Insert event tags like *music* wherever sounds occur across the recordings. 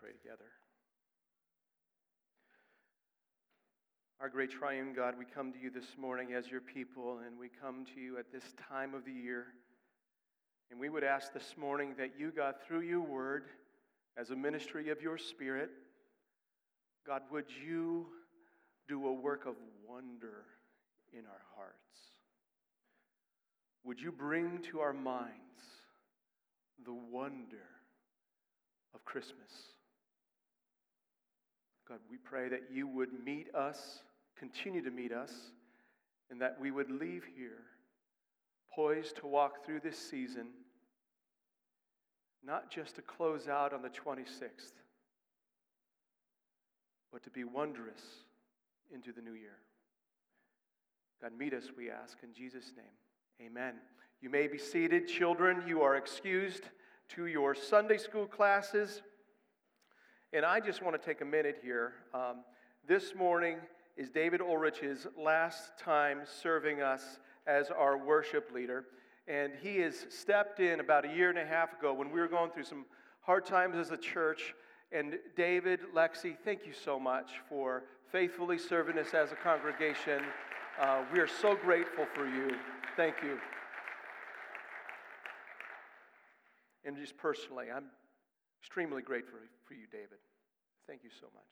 pray together. Our great triune God, we come to you this morning as your people, and we come to you at this time of the year. And we would ask this morning that you, God, through your word, as a ministry of your spirit, God, would you do a work of wonder in our hearts? Would you bring to our minds the wonder of Christmas? God, we pray that you would meet us, continue to meet us, and that we would leave here poised to walk through this season, not just to close out on the 26th, but to be wondrous into the new year. God, meet us, we ask, in Jesus' name. Amen. You may be seated. Children, you are excused to your Sunday school classes. And I just want to take a minute here. Um, this morning is David Ulrich's last time serving us as our worship leader. And he has stepped in about a year and a half ago when we were going through some hard times as a church. And David, Lexi, thank you so much for faithfully serving us as a congregation. Uh, we are so grateful for you. Thank you. And just personally, I'm Extremely grateful for you, David. Thank you so much.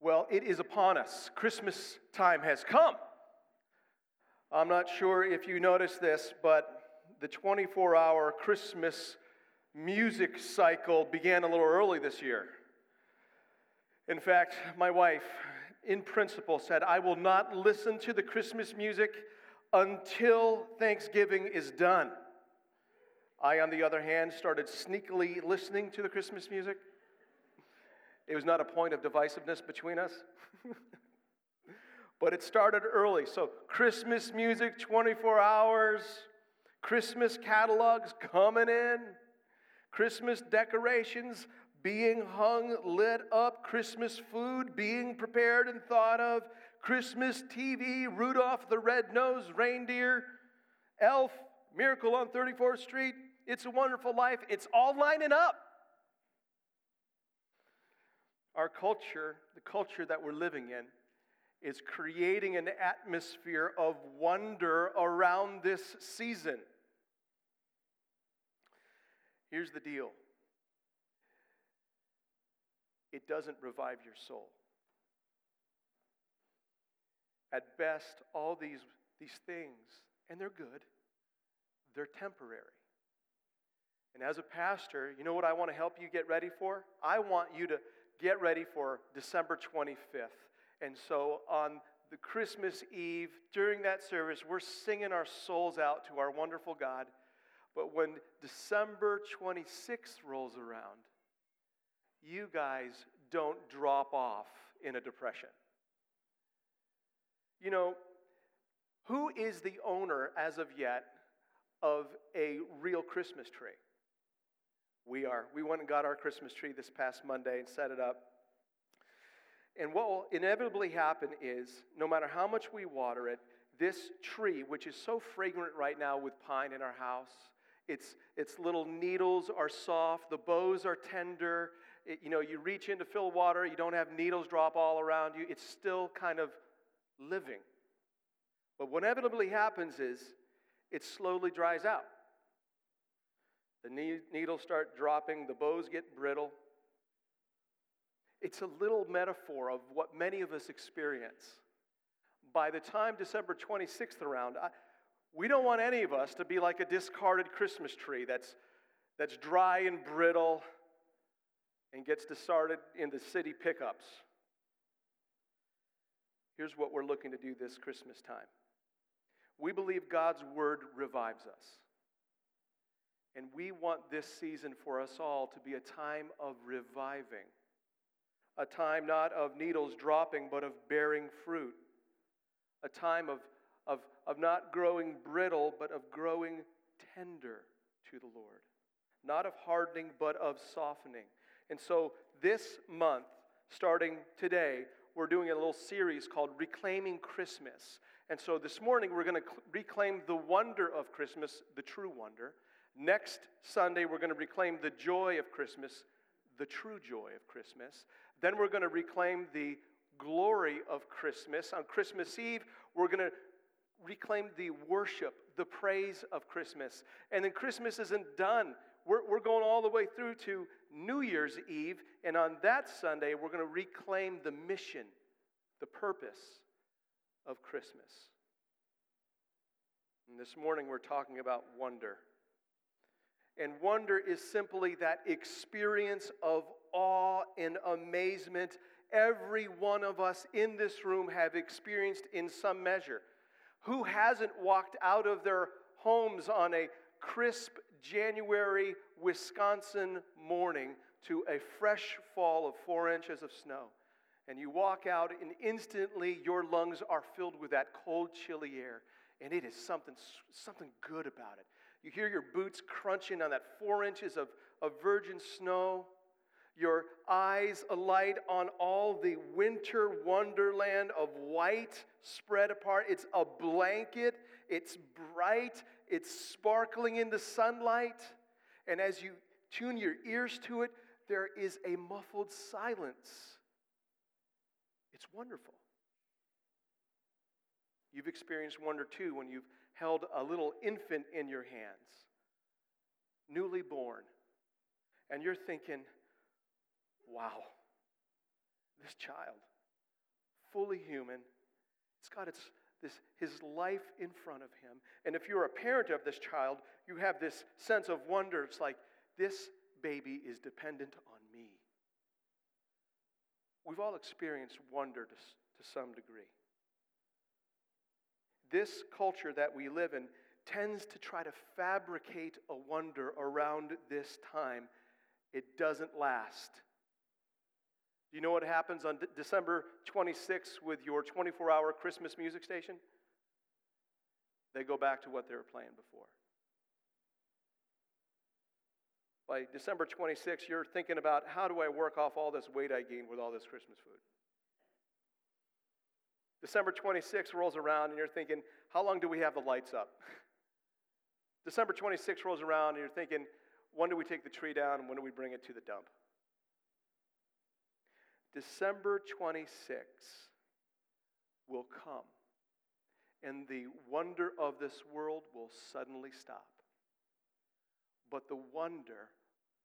Well, it is upon us. Christmas time has come. I'm not sure if you noticed this, but the 24 hour Christmas music cycle began a little early this year. In fact, my wife, in principle, said, I will not listen to the Christmas music until Thanksgiving is done. I, on the other hand, started sneakily listening to the Christmas music. It was not a point of divisiveness between us. *laughs* but it started early. So, Christmas music 24 hours, Christmas catalogs coming in, Christmas decorations being hung, lit up, Christmas food being prepared and thought of, Christmas TV, Rudolph the Red-Nosed Reindeer, Elf, Miracle on 34th Street, it's a Wonderful Life. It's all lining up. Our culture, the culture that we're living in, is creating an atmosphere of wonder around this season. Here's the deal it doesn't revive your soul. At best, all these, these things, and they're good, they're temporary. And as a pastor, you know what I want to help you get ready for? I want you to get ready for December 25th. And so on the Christmas Eve, during that service, we're singing our souls out to our wonderful God. But when December 26th rolls around, you guys don't drop off in a depression. You know, who is the owner as of yet of a real Christmas tree? We are. We went and got our Christmas tree this past Monday and set it up. And what will inevitably happen is no matter how much we water it, this tree, which is so fragrant right now with pine in our house, its, its little needles are soft, the boughs are tender. It, you know, you reach in to fill water, you don't have needles drop all around you. It's still kind of living. But what inevitably happens is it slowly dries out. The needles start dropping, the boughs get brittle. It's a little metaphor of what many of us experience. By the time December 26th around, I, we don't want any of us to be like a discarded Christmas tree that's, that's dry and brittle and gets discarded in the city pickups. Here's what we're looking to do this Christmas time we believe God's word revives us. And we want this season for us all to be a time of reviving, a time not of needles dropping, but of bearing fruit, a time of, of, of not growing brittle, but of growing tender to the Lord, not of hardening, but of softening. And so this month, starting today, we're doing a little series called Reclaiming Christmas. And so this morning, we're going to reclaim the wonder of Christmas, the true wonder Next Sunday, we're going to reclaim the joy of Christmas, the true joy of Christmas. Then we're going to reclaim the glory of Christmas. On Christmas Eve, we're going to reclaim the worship, the praise of Christmas. And then Christmas isn't done. We're, we're going all the way through to New Year's Eve. And on that Sunday, we're going to reclaim the mission, the purpose of Christmas. And this morning, we're talking about wonder. And wonder is simply that experience of awe and amazement every one of us in this room have experienced in some measure. Who hasn't walked out of their homes on a crisp January Wisconsin morning to a fresh fall of four inches of snow? And you walk out, and instantly your lungs are filled with that cold, chilly air. And it is something, something good about it. You hear your boots crunching on that four inches of, of virgin snow. Your eyes alight on all the winter wonderland of white spread apart. It's a blanket, it's bright, it's sparkling in the sunlight. And as you tune your ears to it, there is a muffled silence. It's wonderful. You've experienced wonder too when you've held a little infant in your hands, newly born, and you're thinking, wow, this child, fully human, it's got its, this, his life in front of him. And if you're a parent of this child, you have this sense of wonder. It's like, this baby is dependent on me. We've all experienced wonder to, to some degree this culture that we live in tends to try to fabricate a wonder around this time. It doesn't last. Do you know what happens on December 26th with your 24 hour Christmas music station? They go back to what they were playing before. By December 26th, you're thinking about how do I work off all this weight I gained with all this Christmas food? December 26th rolls around and you're thinking, how long do we have the lights up? *laughs* December 26th rolls around and you're thinking, when do we take the tree down and when do we bring it to the dump? December 26th will come and the wonder of this world will suddenly stop. But the wonder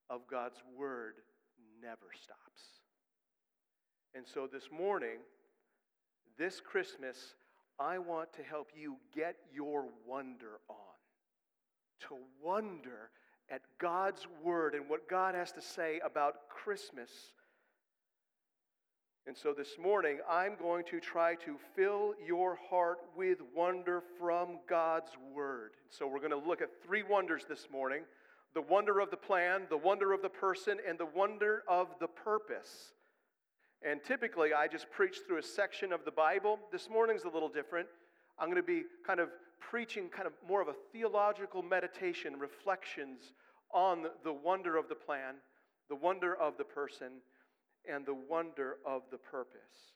of God's Word never stops. And so this morning, this Christmas, I want to help you get your wonder on. To wonder at God's Word and what God has to say about Christmas. And so this morning, I'm going to try to fill your heart with wonder from God's Word. So we're going to look at three wonders this morning the wonder of the plan, the wonder of the person, and the wonder of the purpose. And typically, I just preach through a section of the Bible. This morning's a little different. I'm going to be kind of preaching kind of more of a theological meditation, reflections on the wonder of the plan, the wonder of the person, and the wonder of the purpose.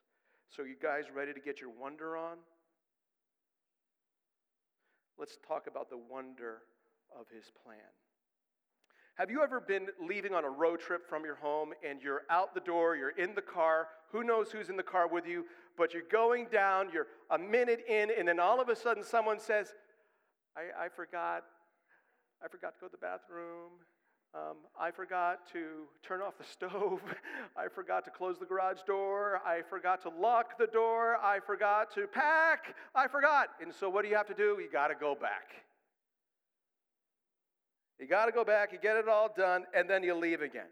So, you guys ready to get your wonder on? Let's talk about the wonder of his plan. Have you ever been leaving on a road trip from your home and you're out the door, you're in the car, who knows who's in the car with you, but you're going down, you're a minute in, and then all of a sudden someone says, I, I forgot, I forgot to go to the bathroom. Um, I forgot to turn off the stove. *laughs* I forgot to close the garage door. I forgot to lock the door. I forgot to pack. I forgot. And so, what do you have to do? You got to go back. You got to go back, you get it all done, and then you leave again.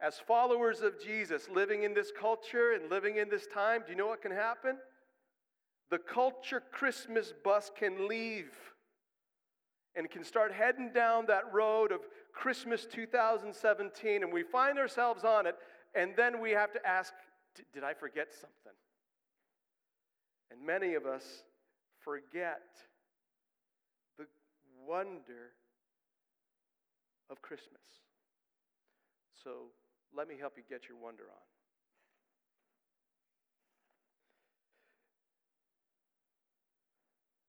As followers of Jesus, living in this culture and living in this time, do you know what can happen? The culture Christmas bus can leave and can start heading down that road of Christmas 2017, and we find ourselves on it, and then we have to ask, Did I forget something? And many of us forget wonder of Christmas. So let me help you get your wonder on.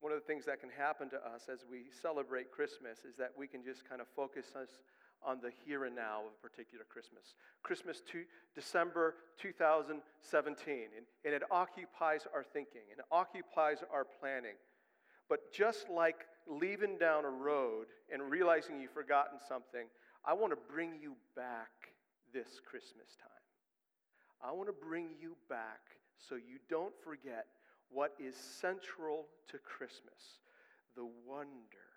one of the things that can happen to us as we celebrate Christmas is that we can just kind of focus us on the here and now of a particular Christmas. Christmas to December 2017, and, and it occupies our thinking and occupies our planning. But just like leaving down a road and realizing you've forgotten something, I want to bring you back this Christmas time. I want to bring you back so you don't forget what is central to Christmas the wonder.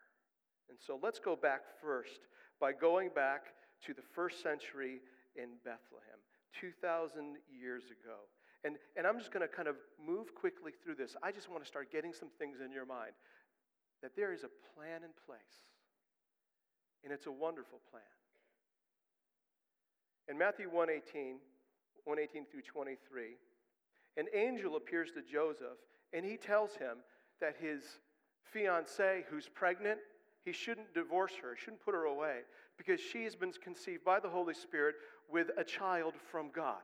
And so let's go back first by going back to the first century in Bethlehem, 2,000 years ago. And, and I'm just going to kind of move quickly through this. I just want to start getting some things in your mind that there is a plan in place, and it's a wonderful plan. In Matthew 118, 118 through 23, an angel appears to Joseph, and he tells him that his fiancee, who's pregnant, he shouldn't divorce her, shouldn't put her away, because she has been conceived by the Holy Spirit with a child from God.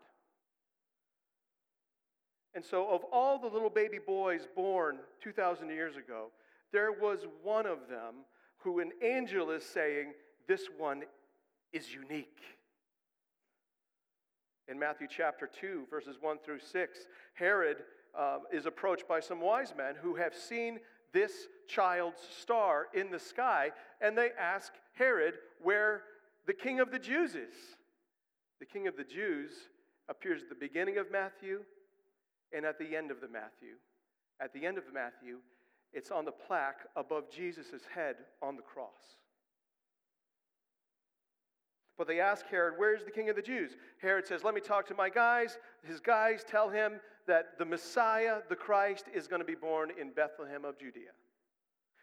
And so, of all the little baby boys born 2,000 years ago, there was one of them who an angel is saying, This one is unique. In Matthew chapter 2, verses 1 through 6, Herod uh, is approached by some wise men who have seen this child's star in the sky, and they ask Herod where the king of the Jews is. The king of the Jews appears at the beginning of Matthew and at the end of the Matthew. At the end of Matthew, it's on the plaque above Jesus' head on the cross. But they ask Herod, Where's the king of the Jews? Herod says, Let me talk to my guys. His guys tell him that the Messiah, the Christ, is going to be born in Bethlehem of Judea.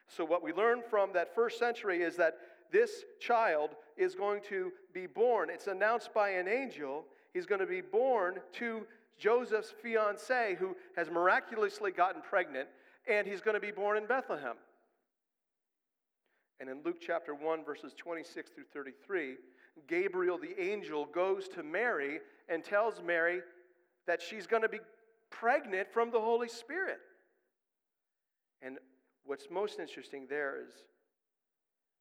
So, what we learn from that first century is that this child is going to be born. It's announced by an angel. He's going to be born to Joseph's fiancee, who has miraculously gotten pregnant, and he's going to be born in Bethlehem. And in Luke chapter 1, verses 26 through 33, Gabriel the angel goes to Mary and tells Mary that she's going to be pregnant from the Holy Spirit. And what's most interesting there is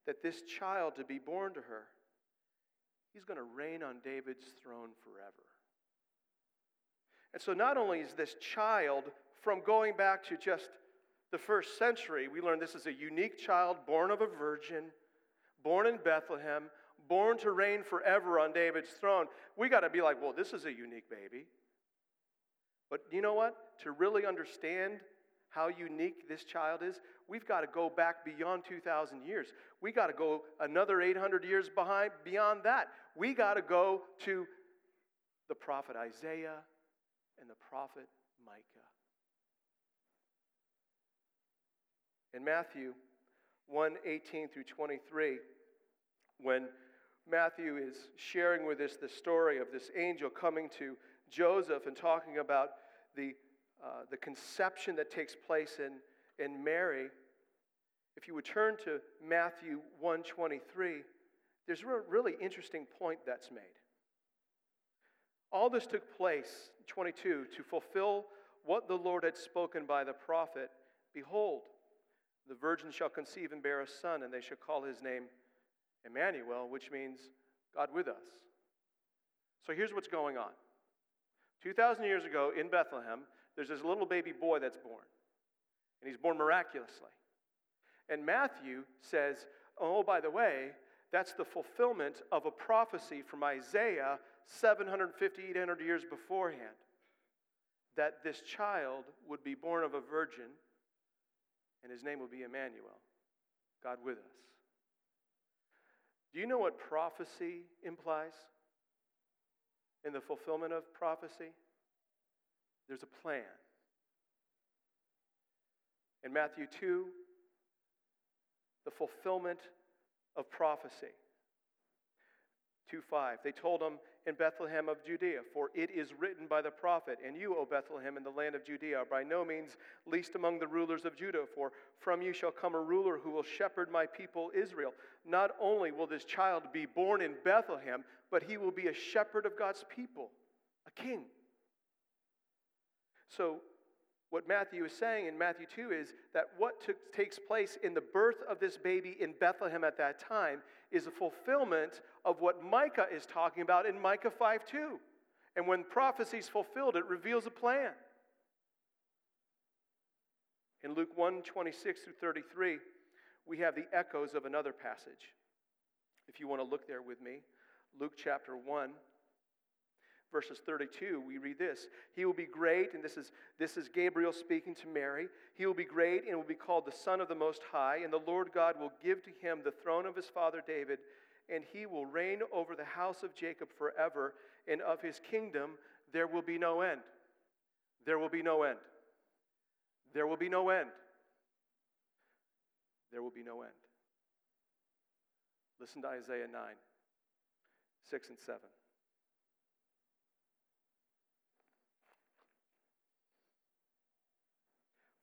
that this child to be born to her, he's going to reign on David's throne forever. And so, not only is this child from going back to just the first century, we learn this is a unique child born of a virgin, born in Bethlehem, born to reign forever on David's throne, we got to be like, well, this is a unique baby. But you know what? To really understand how unique this child is, we've got to go back beyond 2,000 years. We got to go another 800 years behind, beyond that. We got to go to the prophet Isaiah and the prophet Micah. In Matthew 1 18 through 23, when Matthew is sharing with us the story of this angel coming to Joseph and talking about the, uh, the conception that takes place in, in Mary. If you would turn to Matthew 123, there's a really interesting point that's made. All this took place, 22, to fulfill what the Lord had spoken by the prophet Behold, the virgin shall conceive and bear a son, and they shall call his name Emmanuel, which means God with us. So here's what's going on 2,000 years ago in Bethlehem, there's this little baby boy that's born, and he's born miraculously. And Matthew says, Oh, by the way, that's the fulfillment of a prophecy from Isaiah 750, 800 years beforehand that this child would be born of a virgin and his name will be Emmanuel, God with us. Do you know what prophecy implies? In the fulfillment of prophecy, there's a plan. In Matthew 2, the fulfillment of prophecy. 2 5. They told him in Bethlehem of Judea, for it is written by the prophet, And you, O Bethlehem, in the land of Judea, are by no means least among the rulers of Judah, for from you shall come a ruler who will shepherd my people Israel. Not only will this child be born in Bethlehem, but he will be a shepherd of God's people, a king. So, What Matthew is saying in Matthew 2 is that what took, takes place in the birth of this baby in Bethlehem at that time is a fulfillment of what Micah is talking about in Micah 5 2. And when prophecy is fulfilled, it reveals a plan. In Luke 1 26 through 33, we have the echoes of another passage. If you want to look there with me, Luke chapter 1 verses 32 we read this. He will be great and this is this is gabriel speaking to mary he will be great and will be called the son of the most high and the lord god will give to him the throne of his father david and he will reign over the house of jacob forever and of his kingdom there will be no end. There will be no end. There will be no end. There will be no end. Listen to isaiah 9 6 and 7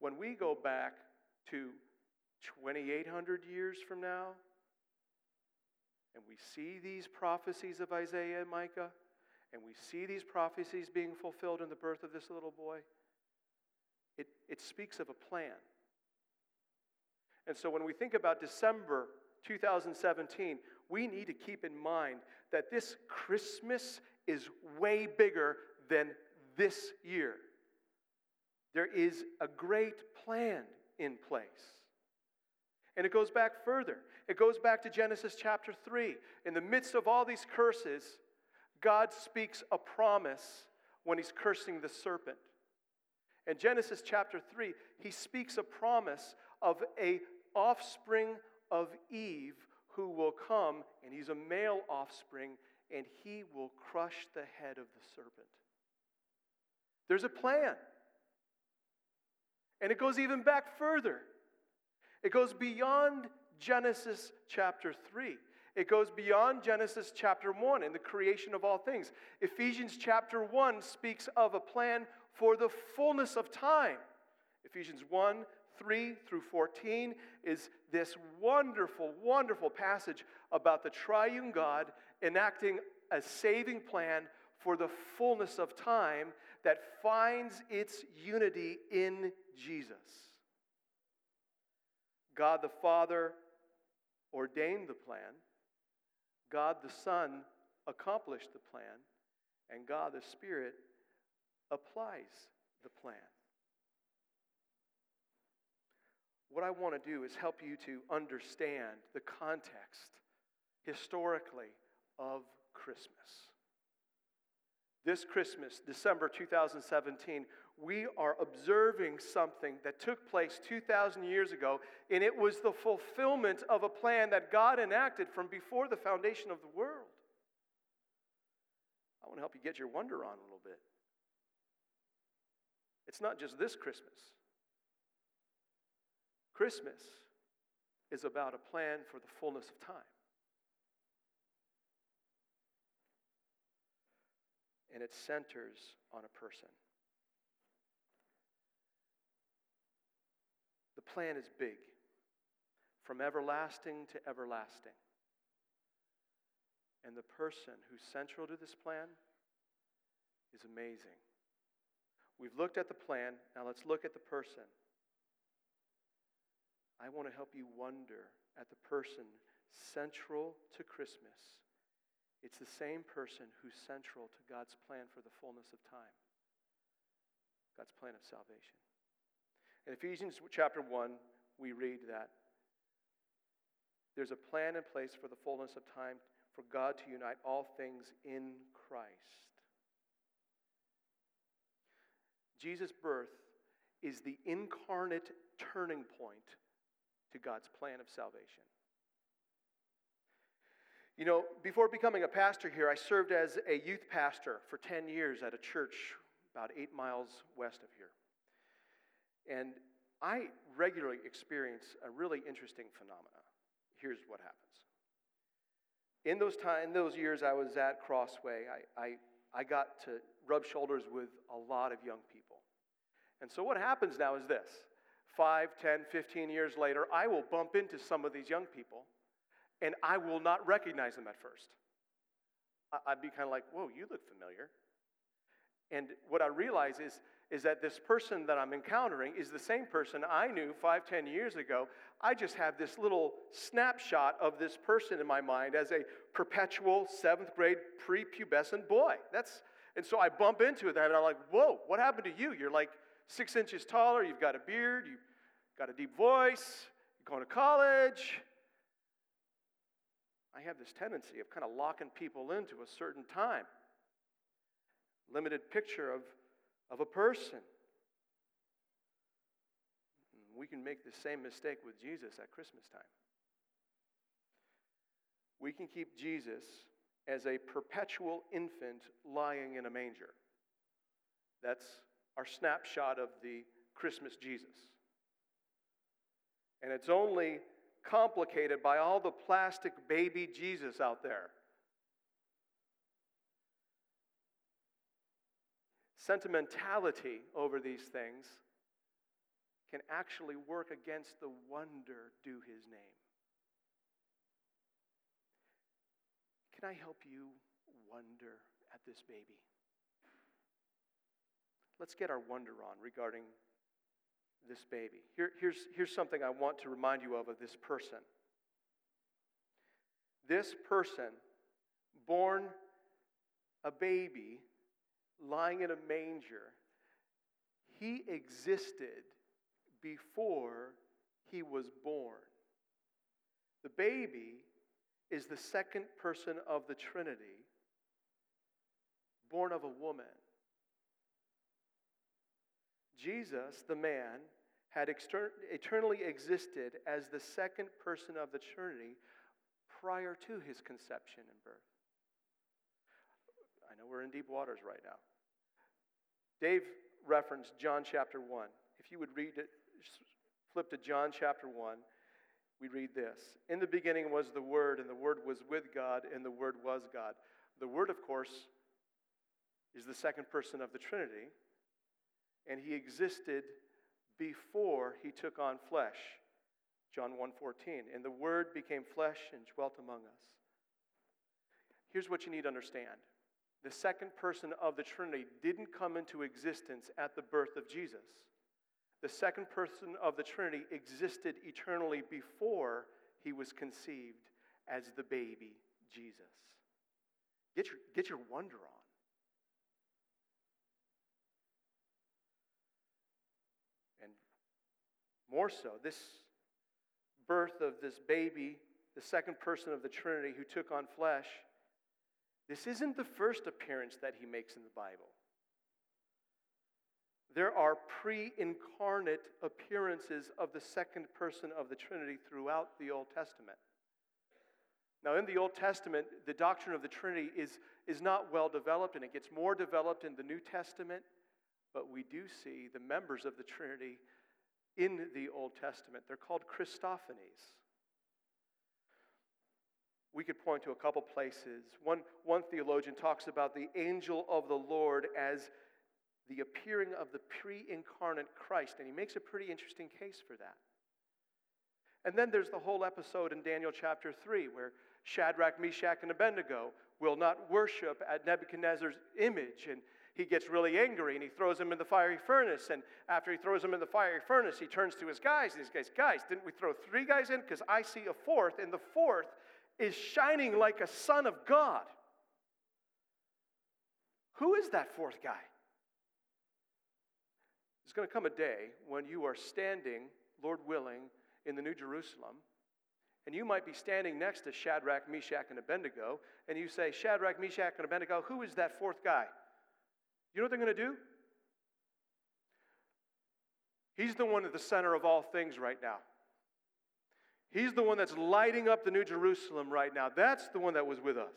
When we go back to 2,800 years from now, and we see these prophecies of Isaiah and Micah, and we see these prophecies being fulfilled in the birth of this little boy, it, it speaks of a plan. And so when we think about December 2017, we need to keep in mind that this Christmas is way bigger than this year. There is a great plan in place. And it goes back further. It goes back to Genesis chapter 3. In the midst of all these curses, God speaks a promise when he's cursing the serpent. In Genesis chapter 3, he speaks a promise of a offspring of Eve who will come, and he's a male offspring, and he will crush the head of the serpent. There's a plan. And it goes even back further. It goes beyond Genesis chapter 3. It goes beyond Genesis chapter 1 and the creation of all things. Ephesians chapter 1 speaks of a plan for the fullness of time. Ephesians 1 3 through 14 is this wonderful, wonderful passage about the triune God enacting a saving plan for the fullness of time that finds its unity in Jesus. God the Father ordained the plan, God the Son accomplished the plan, and God the Spirit applies the plan. What I want to do is help you to understand the context historically of Christmas. This Christmas, December 2017, we are observing something that took place 2,000 years ago, and it was the fulfillment of a plan that God enacted from before the foundation of the world. I want to help you get your wonder on a little bit. It's not just this Christmas. Christmas is about a plan for the fullness of time. And it centers on a person. The plan is big, from everlasting to everlasting. And the person who's central to this plan is amazing. We've looked at the plan, now let's look at the person. I want to help you wonder at the person central to Christmas it's the same person who's central to God's plan for the fullness of time, God's plan of salvation. In Ephesians chapter 1, we read that there's a plan in place for the fullness of time for God to unite all things in Christ. Jesus' birth is the incarnate turning point to God's plan of salvation. You know, before becoming a pastor here, I served as a youth pastor for 10 years at a church about eight miles west of here. And I regularly experience a really interesting phenomena. Here's what happens. In those time, in those years I was at Crossway, I, I, I got to rub shoulders with a lot of young people. And so what happens now is this. 5, 10, 15 years later, I will bump into some of these young people and I will not recognize them at first. I'd be kind of like, whoa, you look familiar. And what I realize is, is that this person that I'm encountering is the same person I knew five, ten years ago. I just have this little snapshot of this person in my mind as a perpetual seventh grade prepubescent boy. That's and so I bump into it and I'm like, whoa, what happened to you? You're like six inches taller, you've got a beard, you've got a deep voice, you're going to college. I have this tendency of kind of locking people into a certain time limited picture of, of a person. We can make the same mistake with Jesus at Christmas time. We can keep Jesus as a perpetual infant lying in a manger. That's our snapshot of the Christmas Jesus. And it's only complicated by all the plastic baby Jesus out there Sentimentality over these things can actually work against the wonder due his name. Can I help you wonder at this baby? Let's get our wonder on regarding this baby. Here, here's, here's something I want to remind you of of this person. This person, born a baby, lying in a manger, he existed before he was born. The baby is the second person of the Trinity, born of a woman. Jesus, the man, had exter- eternally existed as the second person of the Trinity prior to his conception and birth. I know we're in deep waters right now. Dave referenced John chapter 1. If you would read it, flip to John chapter 1, we read this In the beginning was the Word, and the Word was with God, and the Word was God. The Word, of course, is the second person of the Trinity, and he existed before he took on flesh. John 1:14. And the word became flesh and dwelt among us. Here's what you need to understand the second person of the Trinity didn't come into existence at the birth of Jesus. The second person of the Trinity existed eternally before he was conceived as the baby Jesus. Get your, get your wonder on. And more so, this birth of this baby, the second person of the Trinity who took on flesh, this isn't the first appearance that he makes in the Bible. There are pre incarnate appearances of the second person of the Trinity throughout the Old Testament. Now, in the Old Testament, the doctrine of the Trinity is, is not well developed, and it gets more developed in the New Testament, but we do see the members of the Trinity in the Old Testament. They're called Christophanies we could point to a couple places. One, one theologian talks about the angel of the Lord as the appearing of the pre incarnate Christ, and he makes a pretty interesting case for that. And then there's the whole episode in Daniel chapter 3 where Shadrach, Meshach, and Abednego will not worship at Nebuchadnezzar's image. And he gets really angry and he throws them in the fiery furnace. And after he throws them in the fiery furnace, he turns to his guys and he says, Guys, didn't we throw three guys in? Because I see a fourth, and the fourth is shining like a son of God. Who is that fourth guy? There's going to come a day when you are standing, Lord willing, in the New Jerusalem, and you might be standing next to Shadrach, Meshach, and Abednego, and you say, Shadrach, Meshach, and Abednego, who is that fourth guy? You know what they're going to do? He's the one at the center of all things right now. He's the one that's lighting up the New Jerusalem right now. That's the one that was with us.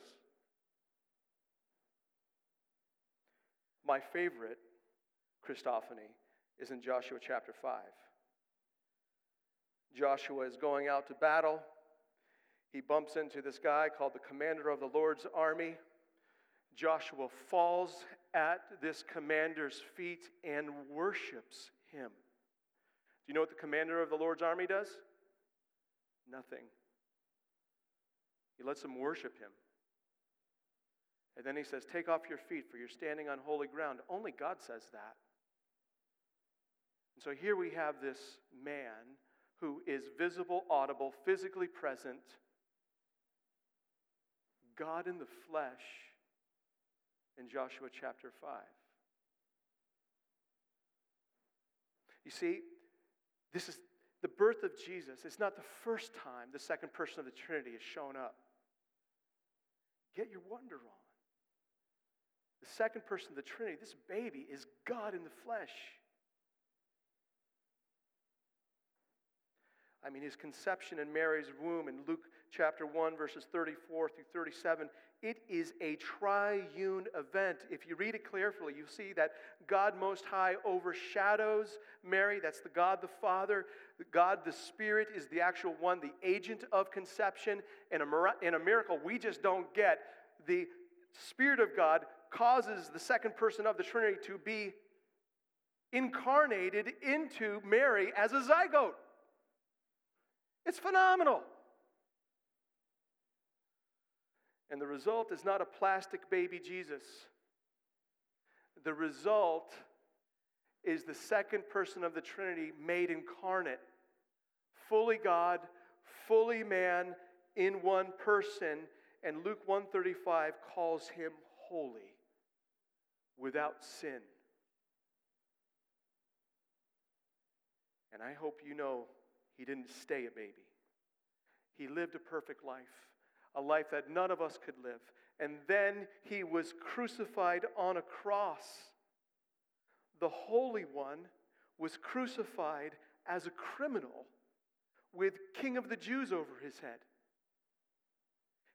My favorite Christophany is in Joshua chapter 5. Joshua is going out to battle. He bumps into this guy called the commander of the Lord's army. Joshua falls at this commander's feet and worships him. Do you know what the commander of the Lord's army does? Nothing. He lets them worship him. And then he says, Take off your feet, for you're standing on holy ground. Only God says that. And so here we have this man who is visible, audible, physically present, God in the flesh in Joshua chapter 5. You see, this is the birth of Jesus. It's not the first time the second person of the Trinity has shown up. Get your wonder on. The second person of the Trinity, this baby, is God in the flesh. I mean, his conception in Mary's womb in Luke chapter 1, verses 34 through 37, it is a triune event. If you read it carefully, you see that God Most High overshadows Mary. That's the God the Father. God the Spirit is the actual one, the agent of conception. In a, in a miracle we just don't get, the Spirit of God causes the second person of the Trinity to be incarnated into Mary as a zygote. It's phenomenal. And the result is not a plastic baby Jesus. The result is the second person of the Trinity made incarnate, fully God, fully man in one person, and Luke 135 calls him holy, without sin. And I hope you know he didn't stay a baby. He lived a perfect life, a life that none of us could live. And then he was crucified on a cross. The Holy One was crucified as a criminal with King of the Jews over his head.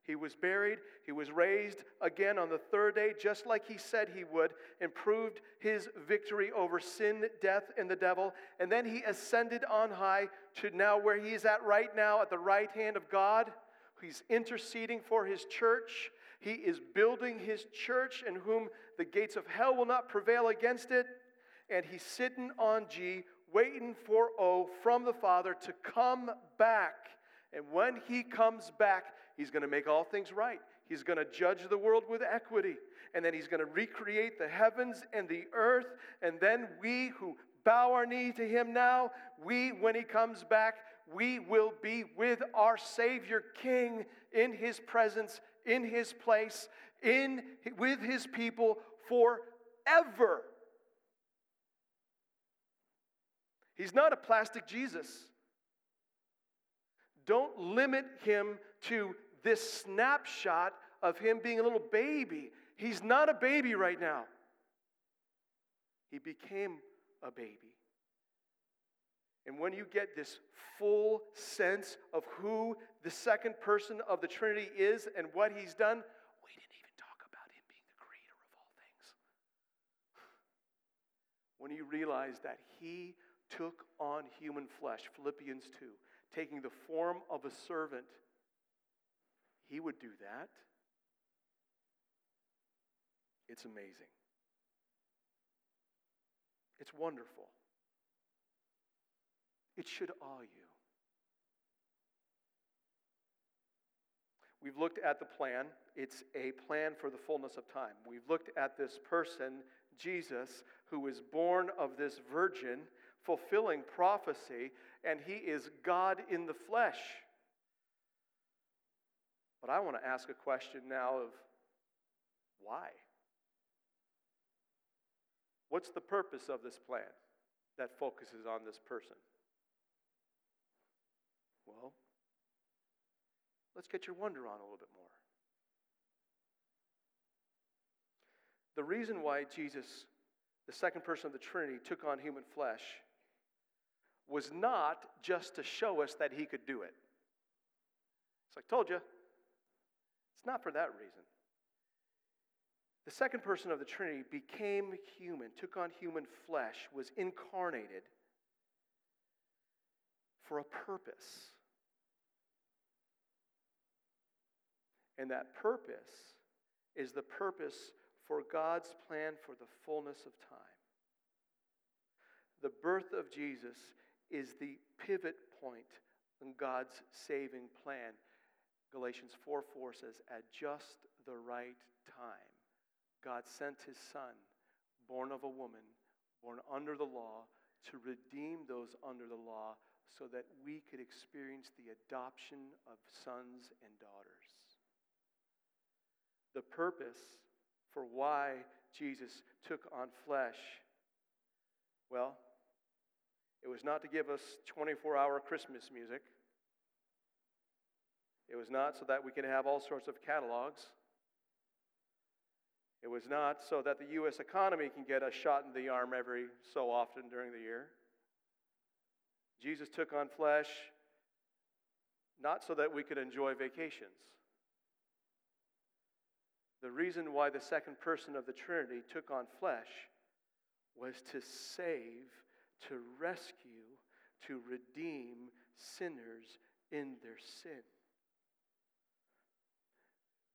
He was buried. He was raised again on the third day, just like he said he would, and proved his victory over sin, death, and the devil. And then he ascended on high to now where he is at right now, at the right hand of God. He's interceding for his church. He is building his church, in whom the gates of hell will not prevail against it. And he's sitting on G, waiting for O from the Father to come back. And when he comes back, He's going to make all things right. He's going to judge the world with equity. And then he's going to recreate the heavens and the earth. And then we who bow our knee to him now, we, when he comes back, we will be with our Savior King in his presence, in his place, in, with his people forever. He's not a plastic Jesus. Don't limit him to this snapshot of him being a little baby. He's not a baby right now. He became a baby. And when you get this full sense of who the second person of the Trinity is and what he's done, we didn't even talk about him being the creator of all things. When you realize that he took on human flesh, Philippians 2, taking the form of a servant he would do that. It's amazing. It's wonderful. It should awe you. We've looked at the plan. It's a plan for the fullness of time. We've looked at this person, Jesus, who was born of this virgin, fulfilling prophecy, and he is God in the flesh. But I want to ask a question now of why? What's the purpose of this plan that focuses on this person? Well, let's get your wonder on a little bit more. The reason why Jesus, the second person of the Trinity, took on human flesh was not just to show us that he could do it. It's like, I told you, it's not for that reason. The second person of the Trinity became human, took on human flesh, was incarnated for a purpose. And that purpose is the purpose for God's plan for the fullness of time. The birth of Jesus is the pivot point in God's saving plan. Galatians 4 4 says, At just the right time, God sent his Son, born of a woman, born under the law, to redeem those under the law so that we could experience the adoption of sons and daughters. The purpose for why Jesus took on flesh, well, it was not to give us 24 hour Christmas music. It was not so that we could have all sorts of catalogs. It was not so that the U.S. economy can get a shot in the arm every so often during the year. Jesus took on flesh not so that we could enjoy vacations. The reason why the second person of the Trinity took on flesh was to save, to rescue, to redeem sinners in their sin.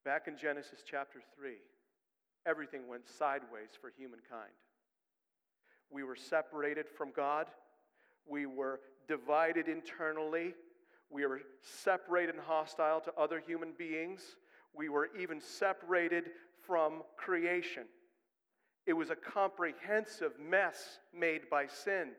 Back in Genesis chapter 3, everything went sideways for humankind. We were separated from God, we were divided internally, we were separated and hostile to other human beings, we were even separated from creation. It was a comprehensive mess made by sin.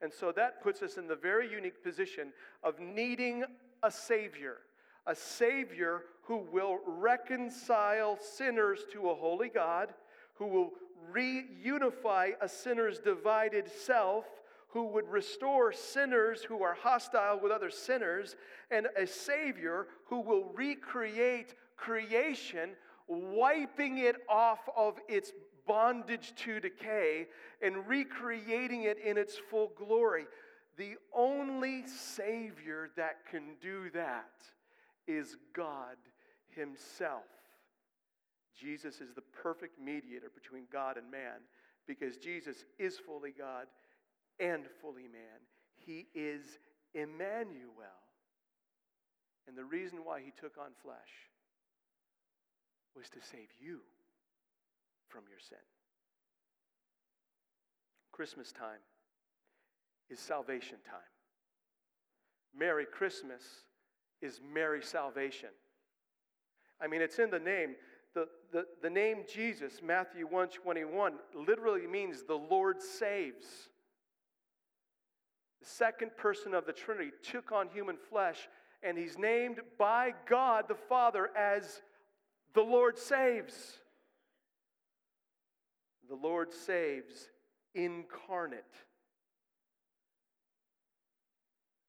And so that puts us in the very unique position of needing a Savior, a Savior who will reconcile sinners to a holy God, who will reunify a sinner's divided self, who would restore sinners who are hostile with other sinners, and a Savior who will recreate creation, wiping it off of its bondage to decay and recreating it in its full glory. The only Savior that can do that is God Himself. Jesus is the perfect mediator between God and man because Jesus is fully God and fully man. He is Emmanuel. And the reason why He took on flesh was to save you from your sin. Christmas time is salvation time. Merry Christmas is Merry salvation. I mean, it's in the name. The, the, the name Jesus, Matthew 1 21, literally means the Lord saves. The second person of the Trinity took on human flesh, and he's named by God the Father as the Lord saves. The Lord saves incarnate.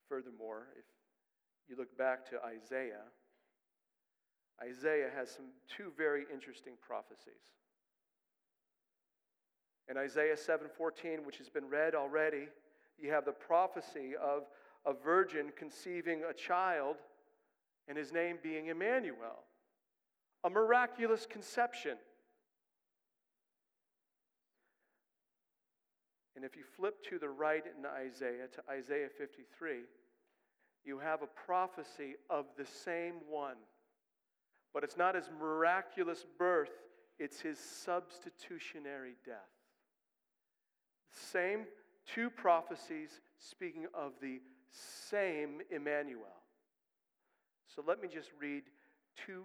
Furthermore, if you look back to Isaiah, Isaiah has some two very interesting prophecies. In Isaiah 7:14, which has been read already, you have the prophecy of a virgin conceiving a child and his name being Emmanuel a miraculous conception. And if you flip to the right in Isaiah, to Isaiah 53, you have a prophecy of the same one. But it's not his miraculous birth, it's his substitutionary death. Same two prophecies speaking of the same Emmanuel. So let me just read two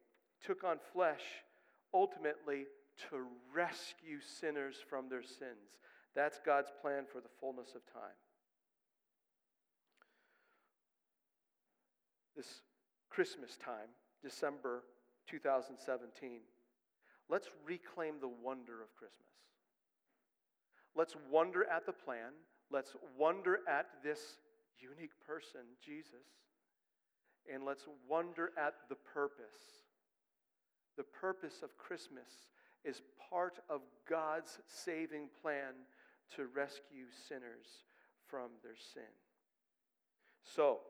took on flesh ultimately to rescue sinners from their sins. That's God's plan for the fullness of time. This Christmas time, December 2017, let's reclaim the wonder of Christmas. Let's wonder at the plan. Let's wonder at this unique person, Jesus. And let's wonder at the purpose. The purpose of Christmas is part of God's saving plan to rescue sinners from their sin. So,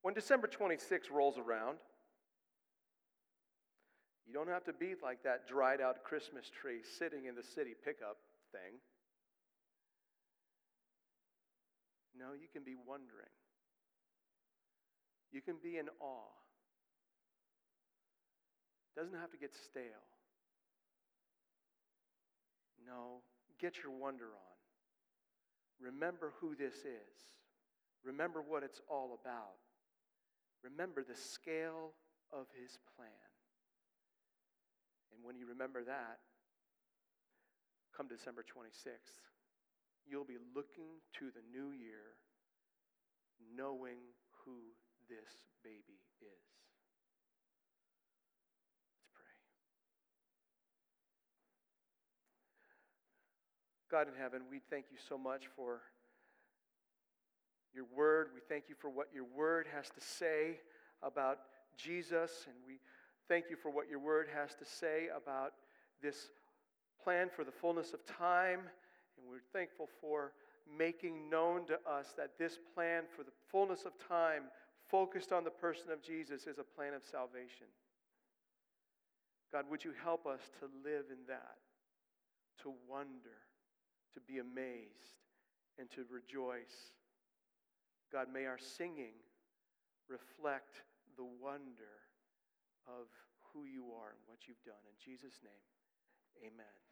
when December 26 rolls around, you don't have to be like that dried out Christmas tree sitting in the city pickup thing. No, you can be wondering. You can be in awe. Doesn't have to get stale. No, get your wonder on. Remember who this is. Remember what it's all about. Remember the scale of his plan. And when you remember that, come December 26th, you'll be looking to the new year knowing who this baby is. Let's pray. God in heaven, we thank you so much for your word. We thank you for what your word has to say about Jesus, and we thank you for what your word has to say about this plan for the fullness of time. And we're thankful for making known to us that this plan for the fullness of time, focused on the person of Jesus, is a plan of salvation. God, would you help us to live in that, to wonder, to be amazed, and to rejoice? God, may our singing reflect the wonder of who you are and what you've done. In Jesus' name, amen.